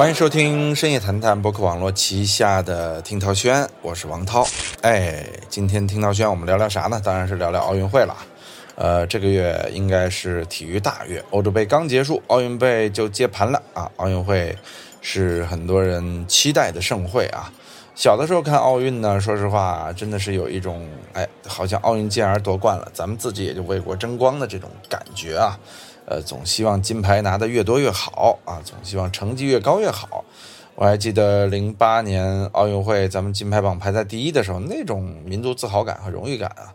欢迎收听深夜谈谈博客网络旗下的听涛轩，我是王涛。哎，今天听涛轩我们聊聊啥呢？当然是聊聊奥运会了。呃，这个月应该是体育大月，欧洲杯刚结束，奥运杯就接盘了啊！奥运会是很多人期待的盛会啊。小的时候看奥运呢，说实话，真的是有一种哎，好像奥运健儿夺冠了，咱们自己也就为国争光的这种感觉啊。呃，总希望金牌拿得越多越好啊，总希望成绩越高越好。我还记得零八年奥运会，咱们金牌榜排在第一的时候，那种民族自豪感和荣誉感啊，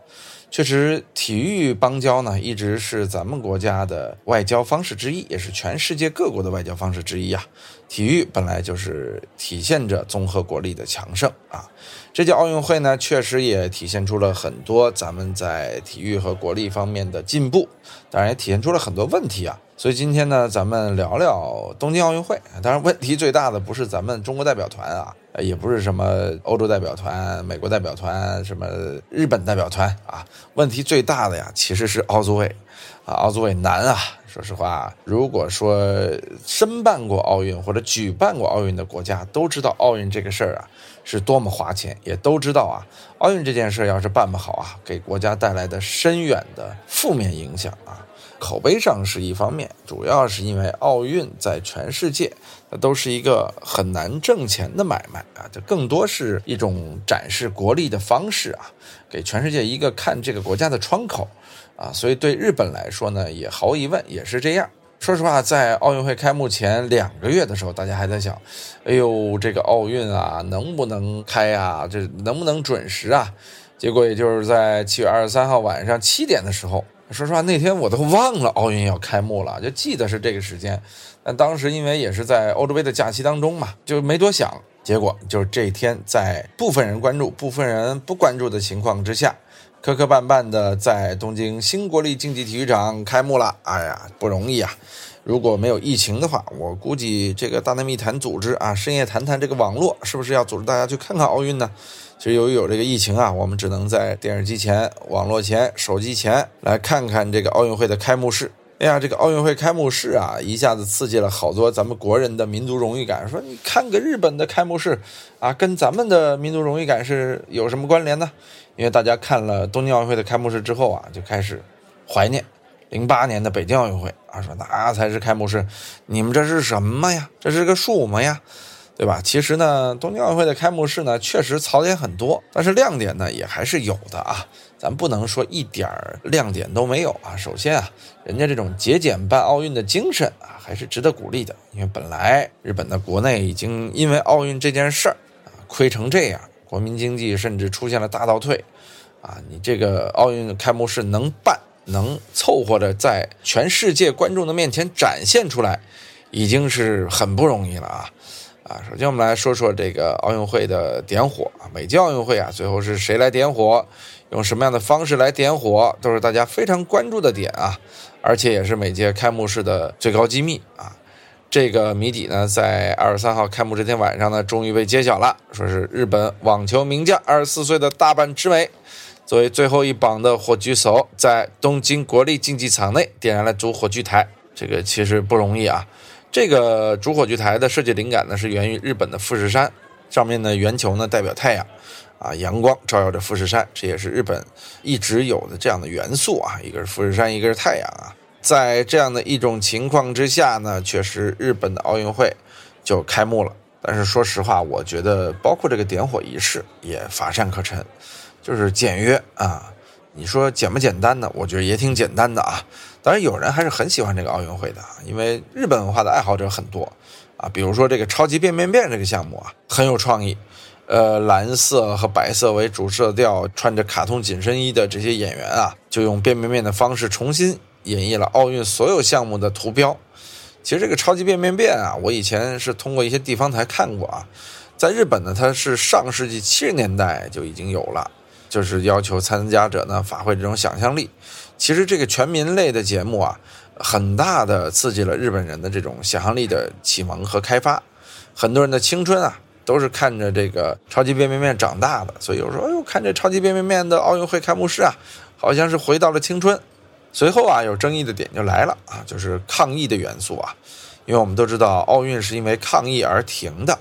确实，体育邦交呢，一直是咱们国家的外交方式之一，也是全世界各国的外交方式之一啊。体育本来就是体现着综合国力的强盛啊。这届奥运会呢，确实也体现出了很多咱们在体育和国力方面的进步，当然也体现出了很多问题啊。所以今天呢，咱们聊聊东京奥运会。当然，问题最大的不是咱们中国代表团啊，也不是什么欧洲代表团、美国代表团、什么日本代表团啊。问题最大的呀，其实是奥组委啊，奥组委难啊。说实话，如果说申办过奥运或者举办过奥运的国家都知道奥运这个事儿啊是多么花钱，也都知道啊，奥运这件事要是办不好啊，给国家带来的深远的负面影响啊。口碑上是一方面，主要是因为奥运在全世界，那都是一个很难挣钱的买卖啊，这更多是一种展示国力的方式啊，给全世界一个看这个国家的窗口啊，所以对日本来说呢，也毫无疑问也是这样。说实话，在奥运会开幕前两个月的时候，大家还在想，哎呦，这个奥运啊，能不能开啊？这能不能准时啊？结果也就是在七月二十三号晚上七点的时候。说实话，那天我都忘了奥运要开幕了，就记得是这个时间。但当时因为也是在欧洲杯的假期当中嘛，就没多想。结果就是这一天，在部分人关注、部分人不关注的情况之下，磕磕绊绊的在东京新国立竞技体育场开幕了。哎呀，不容易啊！如果没有疫情的话，我估计这个大内密谈组织啊，深夜谈谈这个网络，是不是要组织大家去看看奥运呢？其实由于有这个疫情啊，我们只能在电视机前、网络前、手机前来看看这个奥运会的开幕式。哎呀，这个奥运会开幕式啊，一下子刺激了好多咱们国人的民族荣誉感。说你看个日本的开幕式啊，跟咱们的民族荣誉感是有什么关联呢？因为大家看了东京奥运会的开幕式之后啊，就开始怀念零八年的北京奥运会啊，说那才是开幕式，你们这是什么呀？这是个什么呀？对吧？其实呢，东京奥运会的开幕式呢，确实槽点很多，但是亮点呢也还是有的啊。咱不能说一点儿亮点都没有啊。首先啊，人家这种节俭办奥运的精神啊，还是值得鼓励的。因为本来日本的国内已经因为奥运这件事儿啊亏成这样，国民经济甚至出现了大倒退啊。你这个奥运开幕式能办，能凑合着在全世界观众的面前展现出来，已经是很不容易了啊。啊，首先我们来说说这个奥运会的点火啊，每届奥运会啊，最后是谁来点火，用什么样的方式来点火，都是大家非常关注的点啊，而且也是每届开幕式的最高机密啊。这个谜底呢，在二十三号开幕这天晚上呢，终于被揭晓了，说是日本网球名将二十四岁的大阪直美，作为最后一棒的火炬手，在东京国立竞技场内点燃了主火炬台，这个其实不容易啊。这个主火炬台的设计灵感呢，是源于日本的富士山，上面的圆球呢代表太阳，啊，阳光照耀着富士山，这也是日本一直有的这样的元素啊，一个是富士山，一个是太阳啊，在这样的一种情况之下呢，确实日本的奥运会就开幕了。但是说实话，我觉得包括这个点火仪式也乏善可陈，就是简约啊。你说简不简单呢？我觉得也挺简单的啊。当然，有人还是很喜欢这个奥运会的，因为日本文化的爱好者很多啊。比如说这个超级变变变这个项目啊，很有创意。呃，蓝色和白色为主色调，穿着卡通紧身衣的这些演员啊，就用变变变的方式重新演绎了奥运所有项目的图标。其实这个超级变变变啊，我以前是通过一些地方台看过啊。在日本呢，它是上世纪七十年代就已经有了。就是要求参加者呢发挥这种想象力。其实这个全民类的节目啊，很大的刺激了日本人的这种想象力的启蒙和开发。很多人的青春啊，都是看着这个超级变变变长大的。所以有时候，哎呦，看这超级变变变的奥运会开幕式啊，好像是回到了青春。随后啊，有争议的点就来了啊，就是抗议的元素啊。因为我们都知道奥运是因为抗议而停的，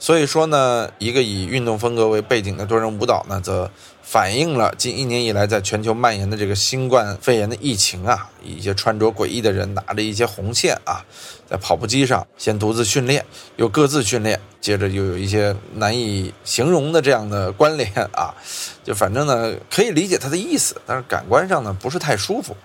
所以说呢，一个以运动风格为背景的多人舞蹈呢，则反映了近一年以来在全球蔓延的这个新冠肺炎的疫情啊，一些穿着诡异的人拿着一些红线啊，在跑步机上先独自训练，又各自训练，接着又有一些难以形容的这样的关联啊，就反正呢可以理解他的意思，但是感官上呢不是太舒服，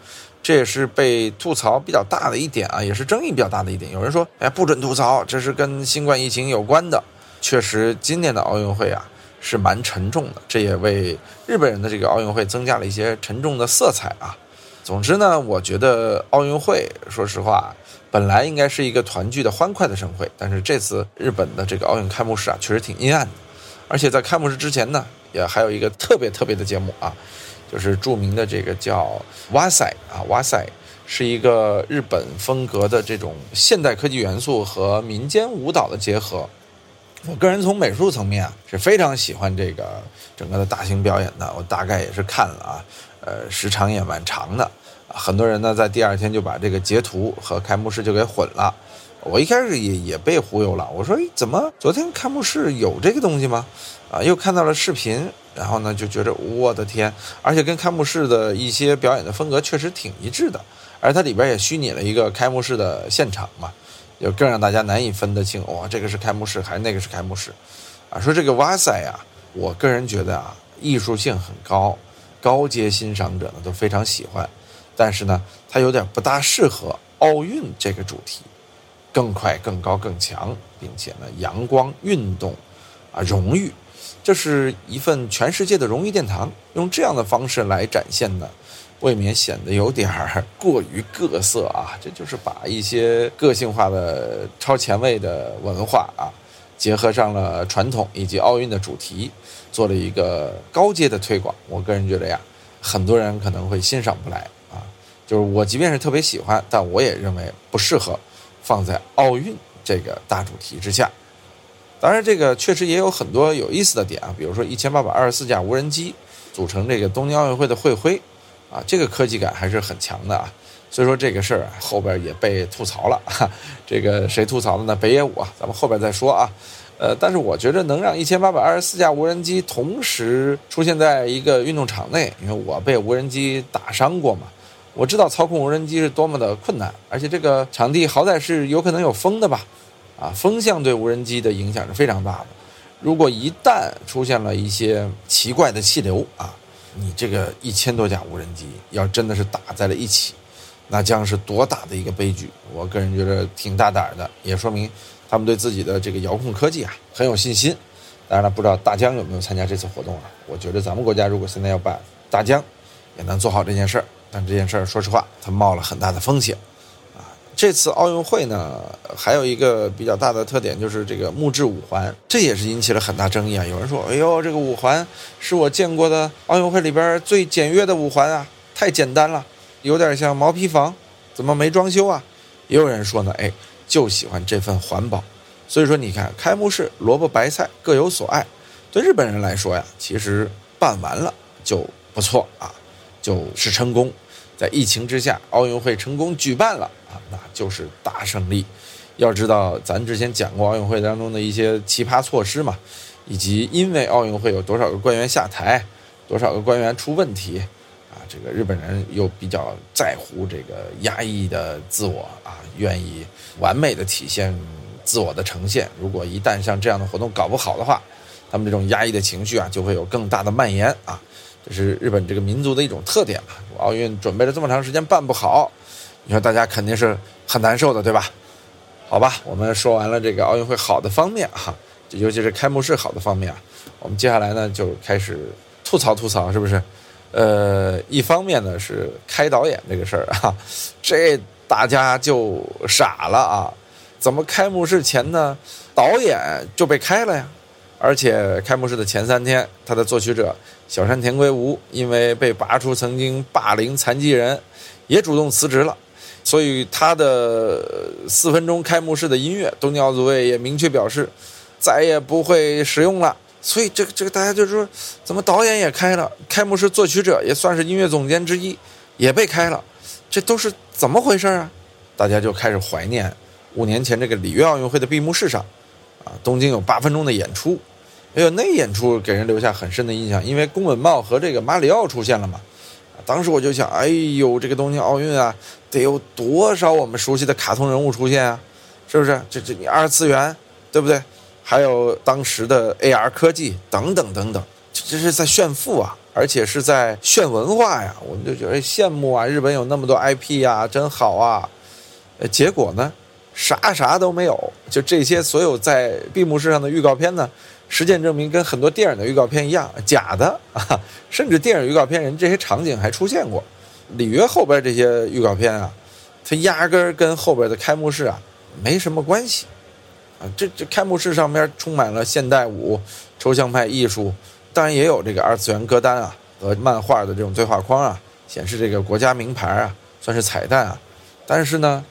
这也是被吐槽比较大的一点啊，也是争议比较大的一点。有人说，哎，不准吐槽，这是跟新冠疫情有关的。确实，今年的奥运会啊。是蛮沉重的，这也为日本人的这个奥运会增加了一些沉重的色彩啊。总之呢，我觉得奥运会，说实话，本来应该是一个团聚的欢快的盛会，但是这次日本的这个奥运开幕式啊，确实挺阴暗的。而且在开幕式之前呢，也还有一个特别特别的节目啊，就是著名的这个叫哇塞啊，哇塞，是一个日本风格的这种现代科技元素和民间舞蹈的结合。我个人从美术层面啊是非常喜欢这个整个的大型表演的，我大概也是看了啊，呃，时长也蛮长的，很多人呢在第二天就把这个截图和开幕式就给混了，我一开始也也被忽悠了，我说怎么昨天开幕式有这个东西吗？啊，又看到了视频，然后呢就觉得我的天，而且跟开幕式的一些表演的风格确实挺一致的，而它里边也虚拟了一个开幕式的现场嘛。就更让大家难以分得清，哇，这个是开幕式还是那个是开幕式，啊，说这个哇塞呀，我个人觉得啊，艺术性很高，高阶欣赏者呢都非常喜欢，但是呢，它有点不大适合奥运这个主题，更快、更高、更强，并且呢，阳光、运动，啊，荣誉，这是一份全世界的荣誉殿堂，用这样的方式来展现呢。未免显得有点儿过于各色啊！这就是把一些个性化的、超前卫的文化啊，结合上了传统以及奥运的主题，做了一个高阶的推广。我个人觉得呀，很多人可能会欣赏不来啊。就是我即便是特别喜欢，但我也认为不适合放在奥运这个大主题之下。当然，这个确实也有很多有意思的点啊，比如说一千八百二十四架无人机组成这个东京奥运会的会徽。啊，这个科技感还是很强的啊，所以说这个事儿后边也被吐槽了。这个谁吐槽的呢？北野武啊，咱们后边再说啊。呃，但是我觉得能让一千八百二十四架无人机同时出现在一个运动场内，因为我被无人机打伤过嘛，我知道操控无人机是多么的困难，而且这个场地好歹是有可能有风的吧？啊，风向对无人机的影响是非常大的。如果一旦出现了一些奇怪的气流啊。你这个一千多架无人机要真的是打在了一起，那将是多大的一个悲剧！我个人觉得挺大胆的，也说明他们对自己的这个遥控科技啊很有信心。当然了，不知道大疆有没有参加这次活动啊？我觉得咱们国家如果现在要办，大疆也能做好这件事儿，但这件事儿说实话，它冒了很大的风险。这次奥运会呢，还有一个比较大的特点就是这个木质五环，这也是引起了很大争议啊。有人说：“哎呦，这个五环是我见过的奥运会里边最简约的五环啊，太简单了，有点像毛坯房，怎么没装修啊？”也有人说呢：“哎，就喜欢这份环保。”所以说，你看开幕式萝卜白菜各有所爱，对日本人来说呀，其实办完了就不错啊，就是成功。在疫情之下，奥运会成功举办了啊，那就是大胜利。要知道，咱之前讲过奥运会当中的一些奇葩措施嘛，以及因为奥运会有多少个官员下台，多少个官员出问题，啊，这个日本人又比较在乎这个压抑的自我啊，愿意完美的体现自我的呈现。如果一旦像这样的活动搞不好的话，他们这种压抑的情绪啊，就会有更大的蔓延啊。这是日本这个民族的一种特点嘛？奥运准备了这么长时间办不好，你说大家肯定是很难受的，对吧？好吧，我们说完了这个奥运会好的方面哈，尤其是开幕式好的方面啊，我们接下来呢就开始吐槽吐槽，是不是？呃，一方面呢是开导演这个事儿啊，这大家就傻了啊，怎么开幕式前呢导演就被开了呀？而且开幕式的前三天，他的作曲者小山田圭吾因为被拔出曾经霸凌残疾人，也主动辞职了。所以他的四分钟开幕式的音乐，东京奥组委也明确表示再也不会使用了。所以这个这个大家就说，怎么导演也开了，开幕式作曲者也算是音乐总监之一，也被开了，这都是怎么回事啊？大家就开始怀念五年前这个里约奥运会的闭幕式上，啊，东京有八分钟的演出，哎呦，那演出给人留下很深的印象，因为宫本茂和这个马里奥出现了嘛。当时我就想，哎呦，这个东京奥运啊，得有多少我们熟悉的卡通人物出现啊？是不是？这这你二次元，对不对？还有当时的 AR 科技等等等等，这这是在炫富啊，而且是在炫文化呀。我们就觉得羡慕啊，日本有那么多 IP 呀，真好啊。呃，结果呢，啥啥都没有。就这些所有在闭幕式上的预告片呢？实践证明，跟很多电影的预告片一样，假的啊！甚至电影预告片人这些场景还出现过。里约后边这些预告片啊，它压根儿跟后边的开幕式啊没什么关系啊。这这开幕式上面充满了现代舞、抽象派艺术，当然也有这个二次元歌单啊和漫画的这种对话框啊，显示这个国家名牌啊，算是彩蛋啊。但是呢，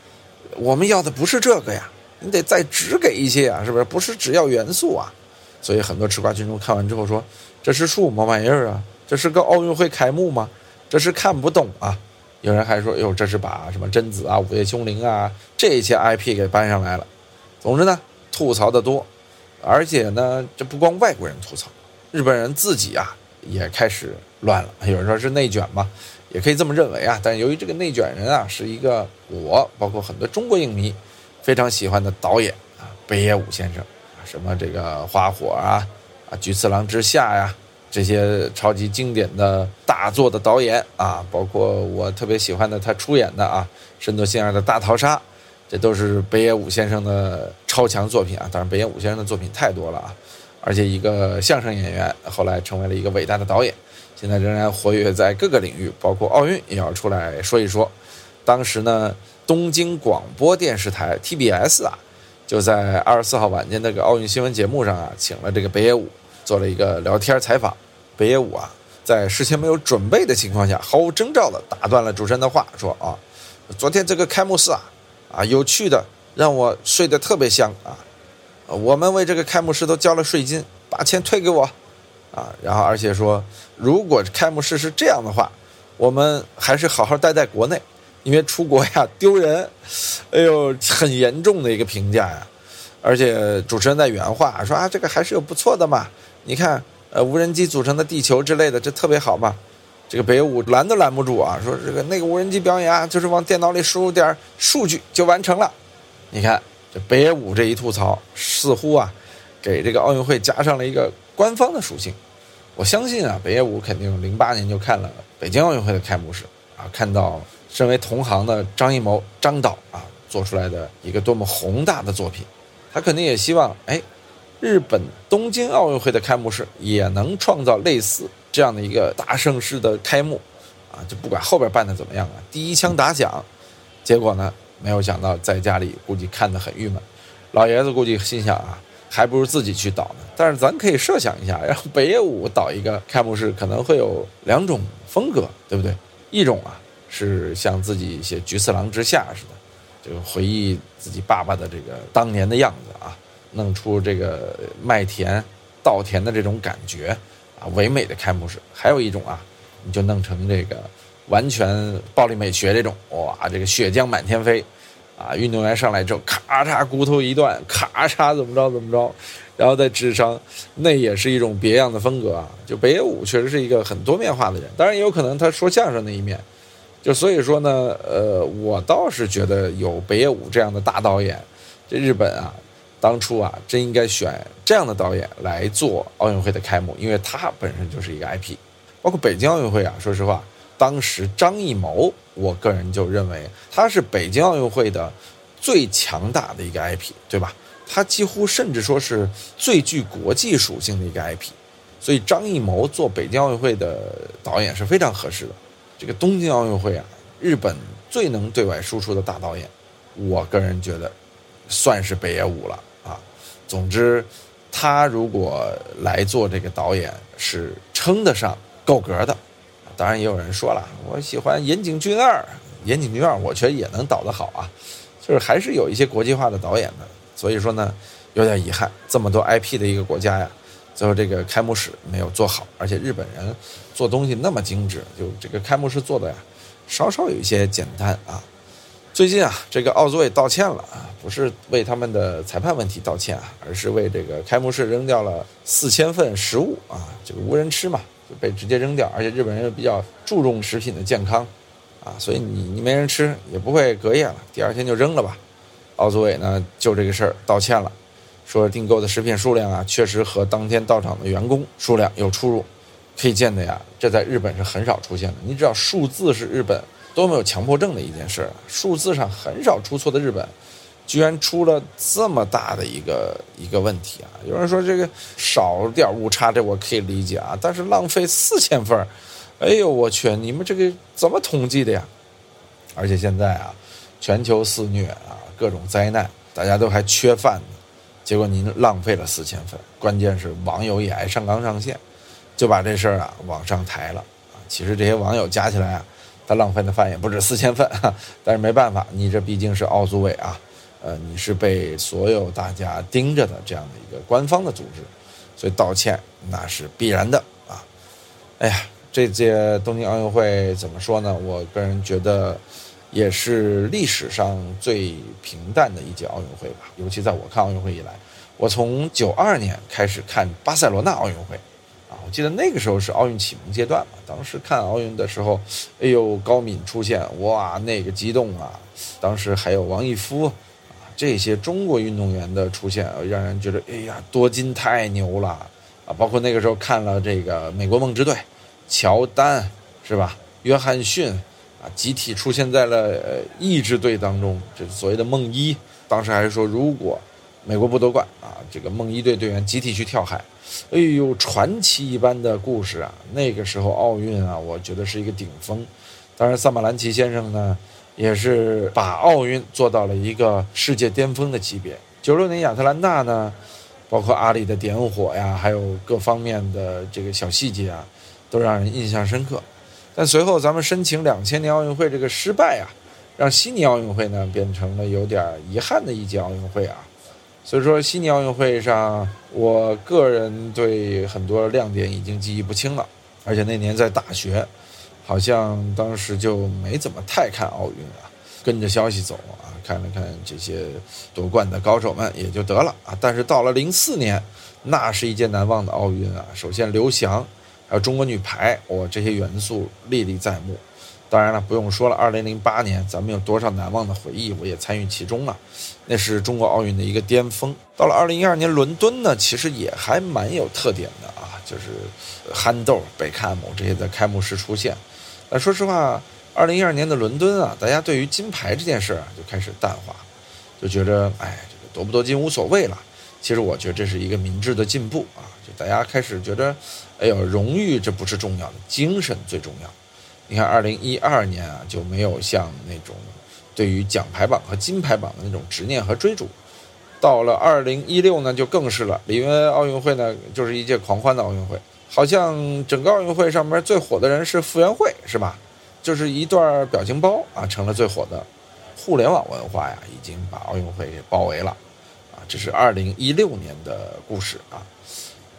我们要的不是这个呀，你得再只给一些啊，是不是？不是只要元素啊。所以很多吃瓜群众看完之后说：“这是树么玩意儿啊？这是个奥运会开幕吗？这是看不懂啊！”有人还说：“哟，这是把什么贞子啊、午夜凶铃啊这些 IP 给搬上来了。”总之呢，吐槽的多，而且呢，这不光外国人吐槽，日本人自己啊也开始乱了。有人说是内卷嘛，也可以这么认为啊。但由于这个内卷人啊是一个我，包括很多中国影迷非常喜欢的导演啊，北野武先生。什么这个花火啊，啊菊次郎之下呀，这些超级经典的大作的导演啊，包括我特别喜欢的他出演的啊，深泽信二的大逃杀，这都是北野武先生的超强作品啊。当然，北野武先生的作品太多了啊，而且一个相声演员后来成为了一个伟大的导演，现在仍然活跃在各个领域，包括奥运也要出来说一说。当时呢，东京广播电视台 TBS 啊。就在二十四号晚间那个奥运新闻节目上啊，请了这个北野武做了一个聊天采访。北野武啊，在事先没有准备的情况下，毫无征兆的打断了主持人的话，说啊，昨天这个开幕式啊，啊有趣的，让我睡得特别香啊。我们为这个开幕式都交了税金，把钱退给我啊。然后而且说，如果开幕式是这样的话，我们还是好好待在国内。因为出国呀丢人，哎呦，很严重的一个评价呀。而且主持人在原话说啊，这个还是有不错的嘛。你看，呃，无人机组成的地球之类的，这特别好嘛。这个北野武拦都拦不住啊，说这个那个无人机表演啊，就是往电脑里输入点数据就完成了。你看这北野武这一吐槽，似乎啊，给这个奥运会加上了一个官方的属性。我相信啊，北野武肯定零八年就看了北京奥运会的开幕式啊，看到。身为同行的张艺谋张导啊，做出来的一个多么宏大的作品，他肯定也希望，哎，日本东京奥运会的开幕式也能创造类似这样的一个大盛世的开幕，啊，就不管后边办的怎么样啊，第一枪打响。结果呢，没有想到在家里估计看得很郁闷，老爷子估计心想啊，还不如自己去导呢。但是咱可以设想一下，让北野武导一个开幕式，可能会有两种风格，对不对？一种啊。是像自己写《菊次郎之下》似的，就回忆自己爸爸的这个当年的样子啊，弄出这个麦田、稻田的这种感觉啊，唯美的开幕式。还有一种啊，你就弄成这个完全暴力美学这种，哇，这个血浆满天飞啊，运动员上来之后咔嚓骨头一断，咔嚓怎么着怎么着，然后再智商，那也是一种别样的风格啊。就北野武确实是一个很多面化的人，当然也有可能他说相声那一面。就所以说呢，呃，我倒是觉得有北野武这样的大导演，这日本啊，当初啊，真应该选这样的导演来做奥运会的开幕，因为他本身就是一个 IP。包括北京奥运会啊，说实话，当时张艺谋，我个人就认为他是北京奥运会的最强大的一个 IP，对吧？他几乎甚至说是最具国际属性的一个 IP，所以张艺谋做北京奥运会的导演是非常合适的。这个东京奥运会啊，日本最能对外输出的大导演，我个人觉得，算是北野武了啊。总之，他如果来做这个导演，是称得上够格的。当然，也有人说了，我喜欢岩井俊二，岩井俊二我觉得也能导得好啊。就是还是有一些国际化的导演的，所以说呢，有点遗憾，这么多 IP 的一个国家呀。最后这个开幕式没有做好，而且日本人做东西那么精致，就这个开幕式做的呀，稍稍有一些简单啊。最近啊，这个奥组委道歉了啊，不是为他们的裁判问题道歉啊，而是为这个开幕式扔掉了四千份食物啊，这个无人吃嘛，就被直接扔掉。而且日本人又比较注重食品的健康啊，所以你你没人吃也不会隔夜了，第二天就扔了吧。奥组委呢就这个事儿道歉了，说订购的食品数量啊，确实和当天到场的员工数量有出入。可以见的呀，这在日本是很少出现的。你知道数字是日本多么有强迫症的一件事，数字上很少出错的日本，居然出了这么大的一个一个问题啊！有人说这个少点误差，这我可以理解啊，但是浪费四千份哎呦我去，你们这个怎么统计的呀？而且现在啊，全球肆虐啊，各种灾难，大家都还缺饭呢，结果您浪费了四千份，关键是网友也爱上纲上线。就把这事儿啊往上抬了啊！其实这些网友加起来啊，他浪费的饭也不止四千份，但是没办法，你这毕竟是奥组委啊，呃，你是被所有大家盯着的这样的一个官方的组织，所以道歉那是必然的啊！哎呀，这届东京奥运会怎么说呢？我个人觉得也是历史上最平淡的一届奥运会吧，尤其在我看奥运会以来，我从九二年开始看巴塞罗那奥运会。啊我记得那个时候是奥运启蒙阶段嘛，当时看奥运的时候，哎呦，高敏出现，哇，那个激动啊！当时还有王义夫，啊，这些中国运动员的出现，让人觉得，哎呀，多金太牛了啊！包括那个时候看了这个美国梦之队，乔丹是吧？约翰逊啊，集体出现在了呃意志队当中，这所谓的梦一，当时还是说，如果美国不夺冠啊，这个梦一队队员集体去跳海。哎呦，传奇一般的故事啊！那个时候奥运啊，我觉得是一个顶峰。当然，萨马兰奇先生呢，也是把奥运做到了一个世界巅峰的级别。九六年亚特兰大呢，包括阿里的点火呀，还有各方面的这个小细节啊，都让人印象深刻。但随后咱们申请两千年奥运会这个失败啊，让悉尼奥运会呢变成了有点遗憾的一届奥运会啊。所以说，悉尼奥运会上，我个人对很多亮点已经记忆不清了。而且那年在大学，好像当时就没怎么太看奥运啊，跟着消息走啊，看了看这些夺冠的高手们也就得了啊。但是到了零四年，那是一届难忘的奥运啊。首先，刘翔，还有中国女排，我，这些元素历历在目。当然了，不用说了，二零零八年咱们有多少难忘的回忆，我也参与其中了，那是中国奥运的一个巅峰。到了二零一二年伦敦呢，其实也还蛮有特点的啊，就是憨豆、贝克汉姆这些在开幕式出现。那说实话，二零一二年的伦敦啊，大家对于金牌这件事啊就开始淡化，就觉得哎，这个夺不夺金无所谓了。其实我觉得这是一个明智的进步啊，就大家开始觉得，哎呦，荣誉这不是重要的，精神最重要。你看，二零一二年啊，就没有像那种对于奖牌榜和金牌榜的那种执念和追逐。到了二零一六呢，就更是了。里约奥运会呢，就是一届狂欢的奥运会，好像整个奥运会上面最火的人是傅园慧，是吧？就是一段表情包啊，成了最火的。互联网文化呀，已经把奥运会给包围了。啊，这是二零一六年的故事啊。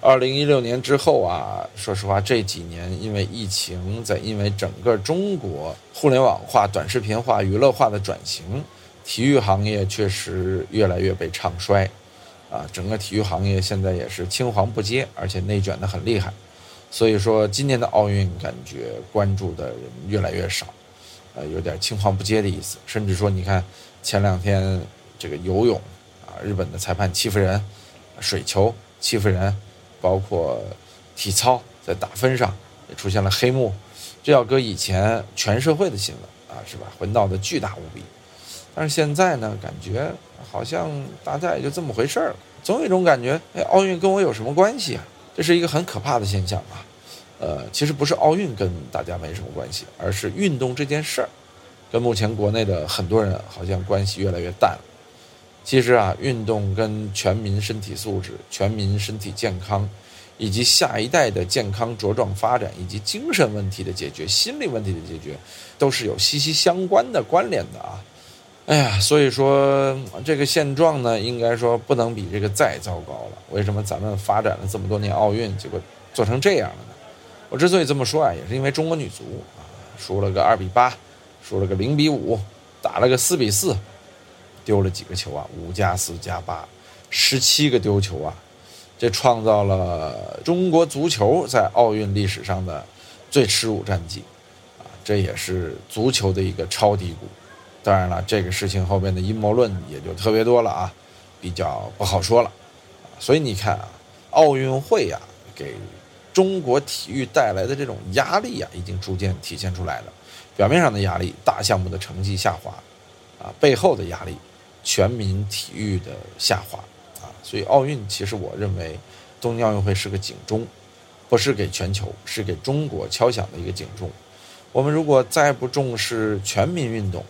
二零一六年之后啊，说实话，这几年因为疫情，在因为整个中国互联网化、短视频化、娱乐化的转型，体育行业确实越来越被唱衰，啊，整个体育行业现在也是青黄不接，而且内卷的很厉害，所以说今年的奥运感觉关注的人越来越少，呃，有点青黄不接的意思，甚至说你看前两天这个游泳啊，日本的裁判欺负人，水球欺负人。包括体操在打分上也出现了黑幕，这要搁以前全社会的新闻啊，是吧？会闹得巨大无比。但是现在呢，感觉好像大家也就这么回事儿了，总有一种感觉，哎，奥运跟我有什么关系啊？这是一个很可怕的现象啊。呃，其实不是奥运跟大家没什么关系，而是运动这件事儿，跟目前国内的很多人好像关系越来越淡了。其实啊，运动跟全民身体素质、全民身体健康，以及下一代的健康茁壮发展，以及精神问题的解决、心理问题的解决，都是有息息相关的关联的啊！哎呀，所以说这个现状呢，应该说不能比这个再糟糕了。为什么咱们发展了这么多年奥运，结果做成这样了呢？我之所以这么说啊，也是因为中国女足啊，输了个二比八，输了个零比五。打了个四比四，丢了几个球啊？五加四加八，十七个丢球啊！这创造了中国足球在奥运历史上的最耻辱战绩啊！这也是足球的一个超低谷。当然了，这个事情后边的阴谋论也就特别多了啊，比较不好说了。所以你看啊，奥运会呀，给中国体育带来的这种压力呀，已经逐渐体现出来了。表面上的压力，大项目的成绩下滑，啊，背后的压力，全民体育的下滑，啊，所以奥运其实我认为，东京奥运会是个警钟，不是给全球，是给中国敲响的一个警钟。我们如果再不重视全民运动，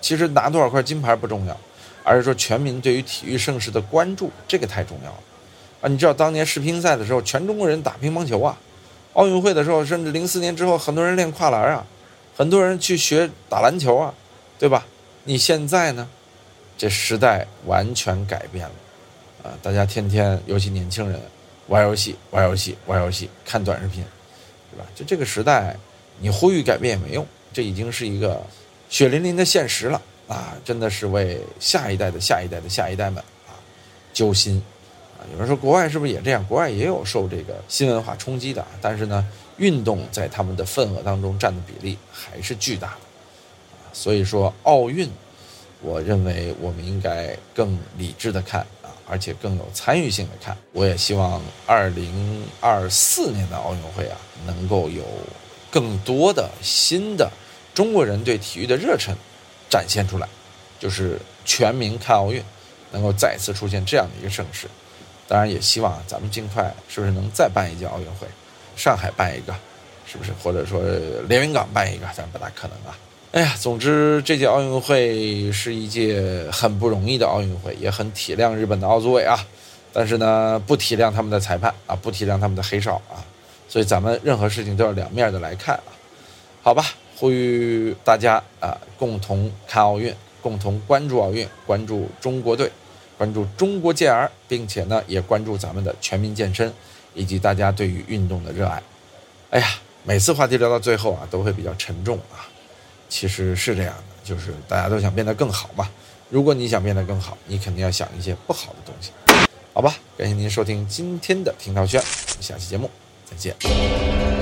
其实拿多少块金牌不重要，而是说全民对于体育盛事的关注，这个太重要了。啊，你知道当年世乒赛的时候，全中国人打乒乓球啊；奥运会的时候，甚至零四年之后，很多人练跨栏啊。很多人去学打篮球啊，对吧？你现在呢？这时代完全改变了，啊，大家天天，尤其年轻人，玩游戏，玩游戏，玩游戏，看短视频，对吧？就这个时代，你呼吁改变也没用，这已经是一个血淋淋的现实了啊！真的是为下一代的下一代的下一代们啊揪心啊！有人说国外是不是也这样？国外也有受这个新文化冲击的，但是呢？运动在他们的份额当中占的比例还是巨大的啊，所以说奥运，我认为我们应该更理智的看啊，而且更有参与性的看。我也希望二零二四年的奥运会啊，能够有更多的新的中国人对体育的热忱展现出来，就是全民看奥运，能够再次出现这样的一个盛世。当然，也希望咱们尽快是不是能再办一届奥运会。上海办一个，是不是？或者说连云港办一个，咱不大可能啊。哎呀，总之这届奥运会是一届很不容易的奥运会，也很体谅日本的奥组委啊。但是呢，不体谅他们的裁判啊，不体谅他们的黑哨啊。所以咱们任何事情都要两面的来看啊。好吧，呼吁大家啊，共同看奥运，共同关注奥运，关注中国队，关注中国健儿，并且呢，也关注咱们的全民健身。以及大家对于运动的热爱，哎呀，每次话题聊到最后啊，都会比较沉重啊。其实是这样的，就是大家都想变得更好嘛。如果你想变得更好，你肯定要想一些不好的东西，好吧？感谢您收听今天的听涛轩，下期节目再见。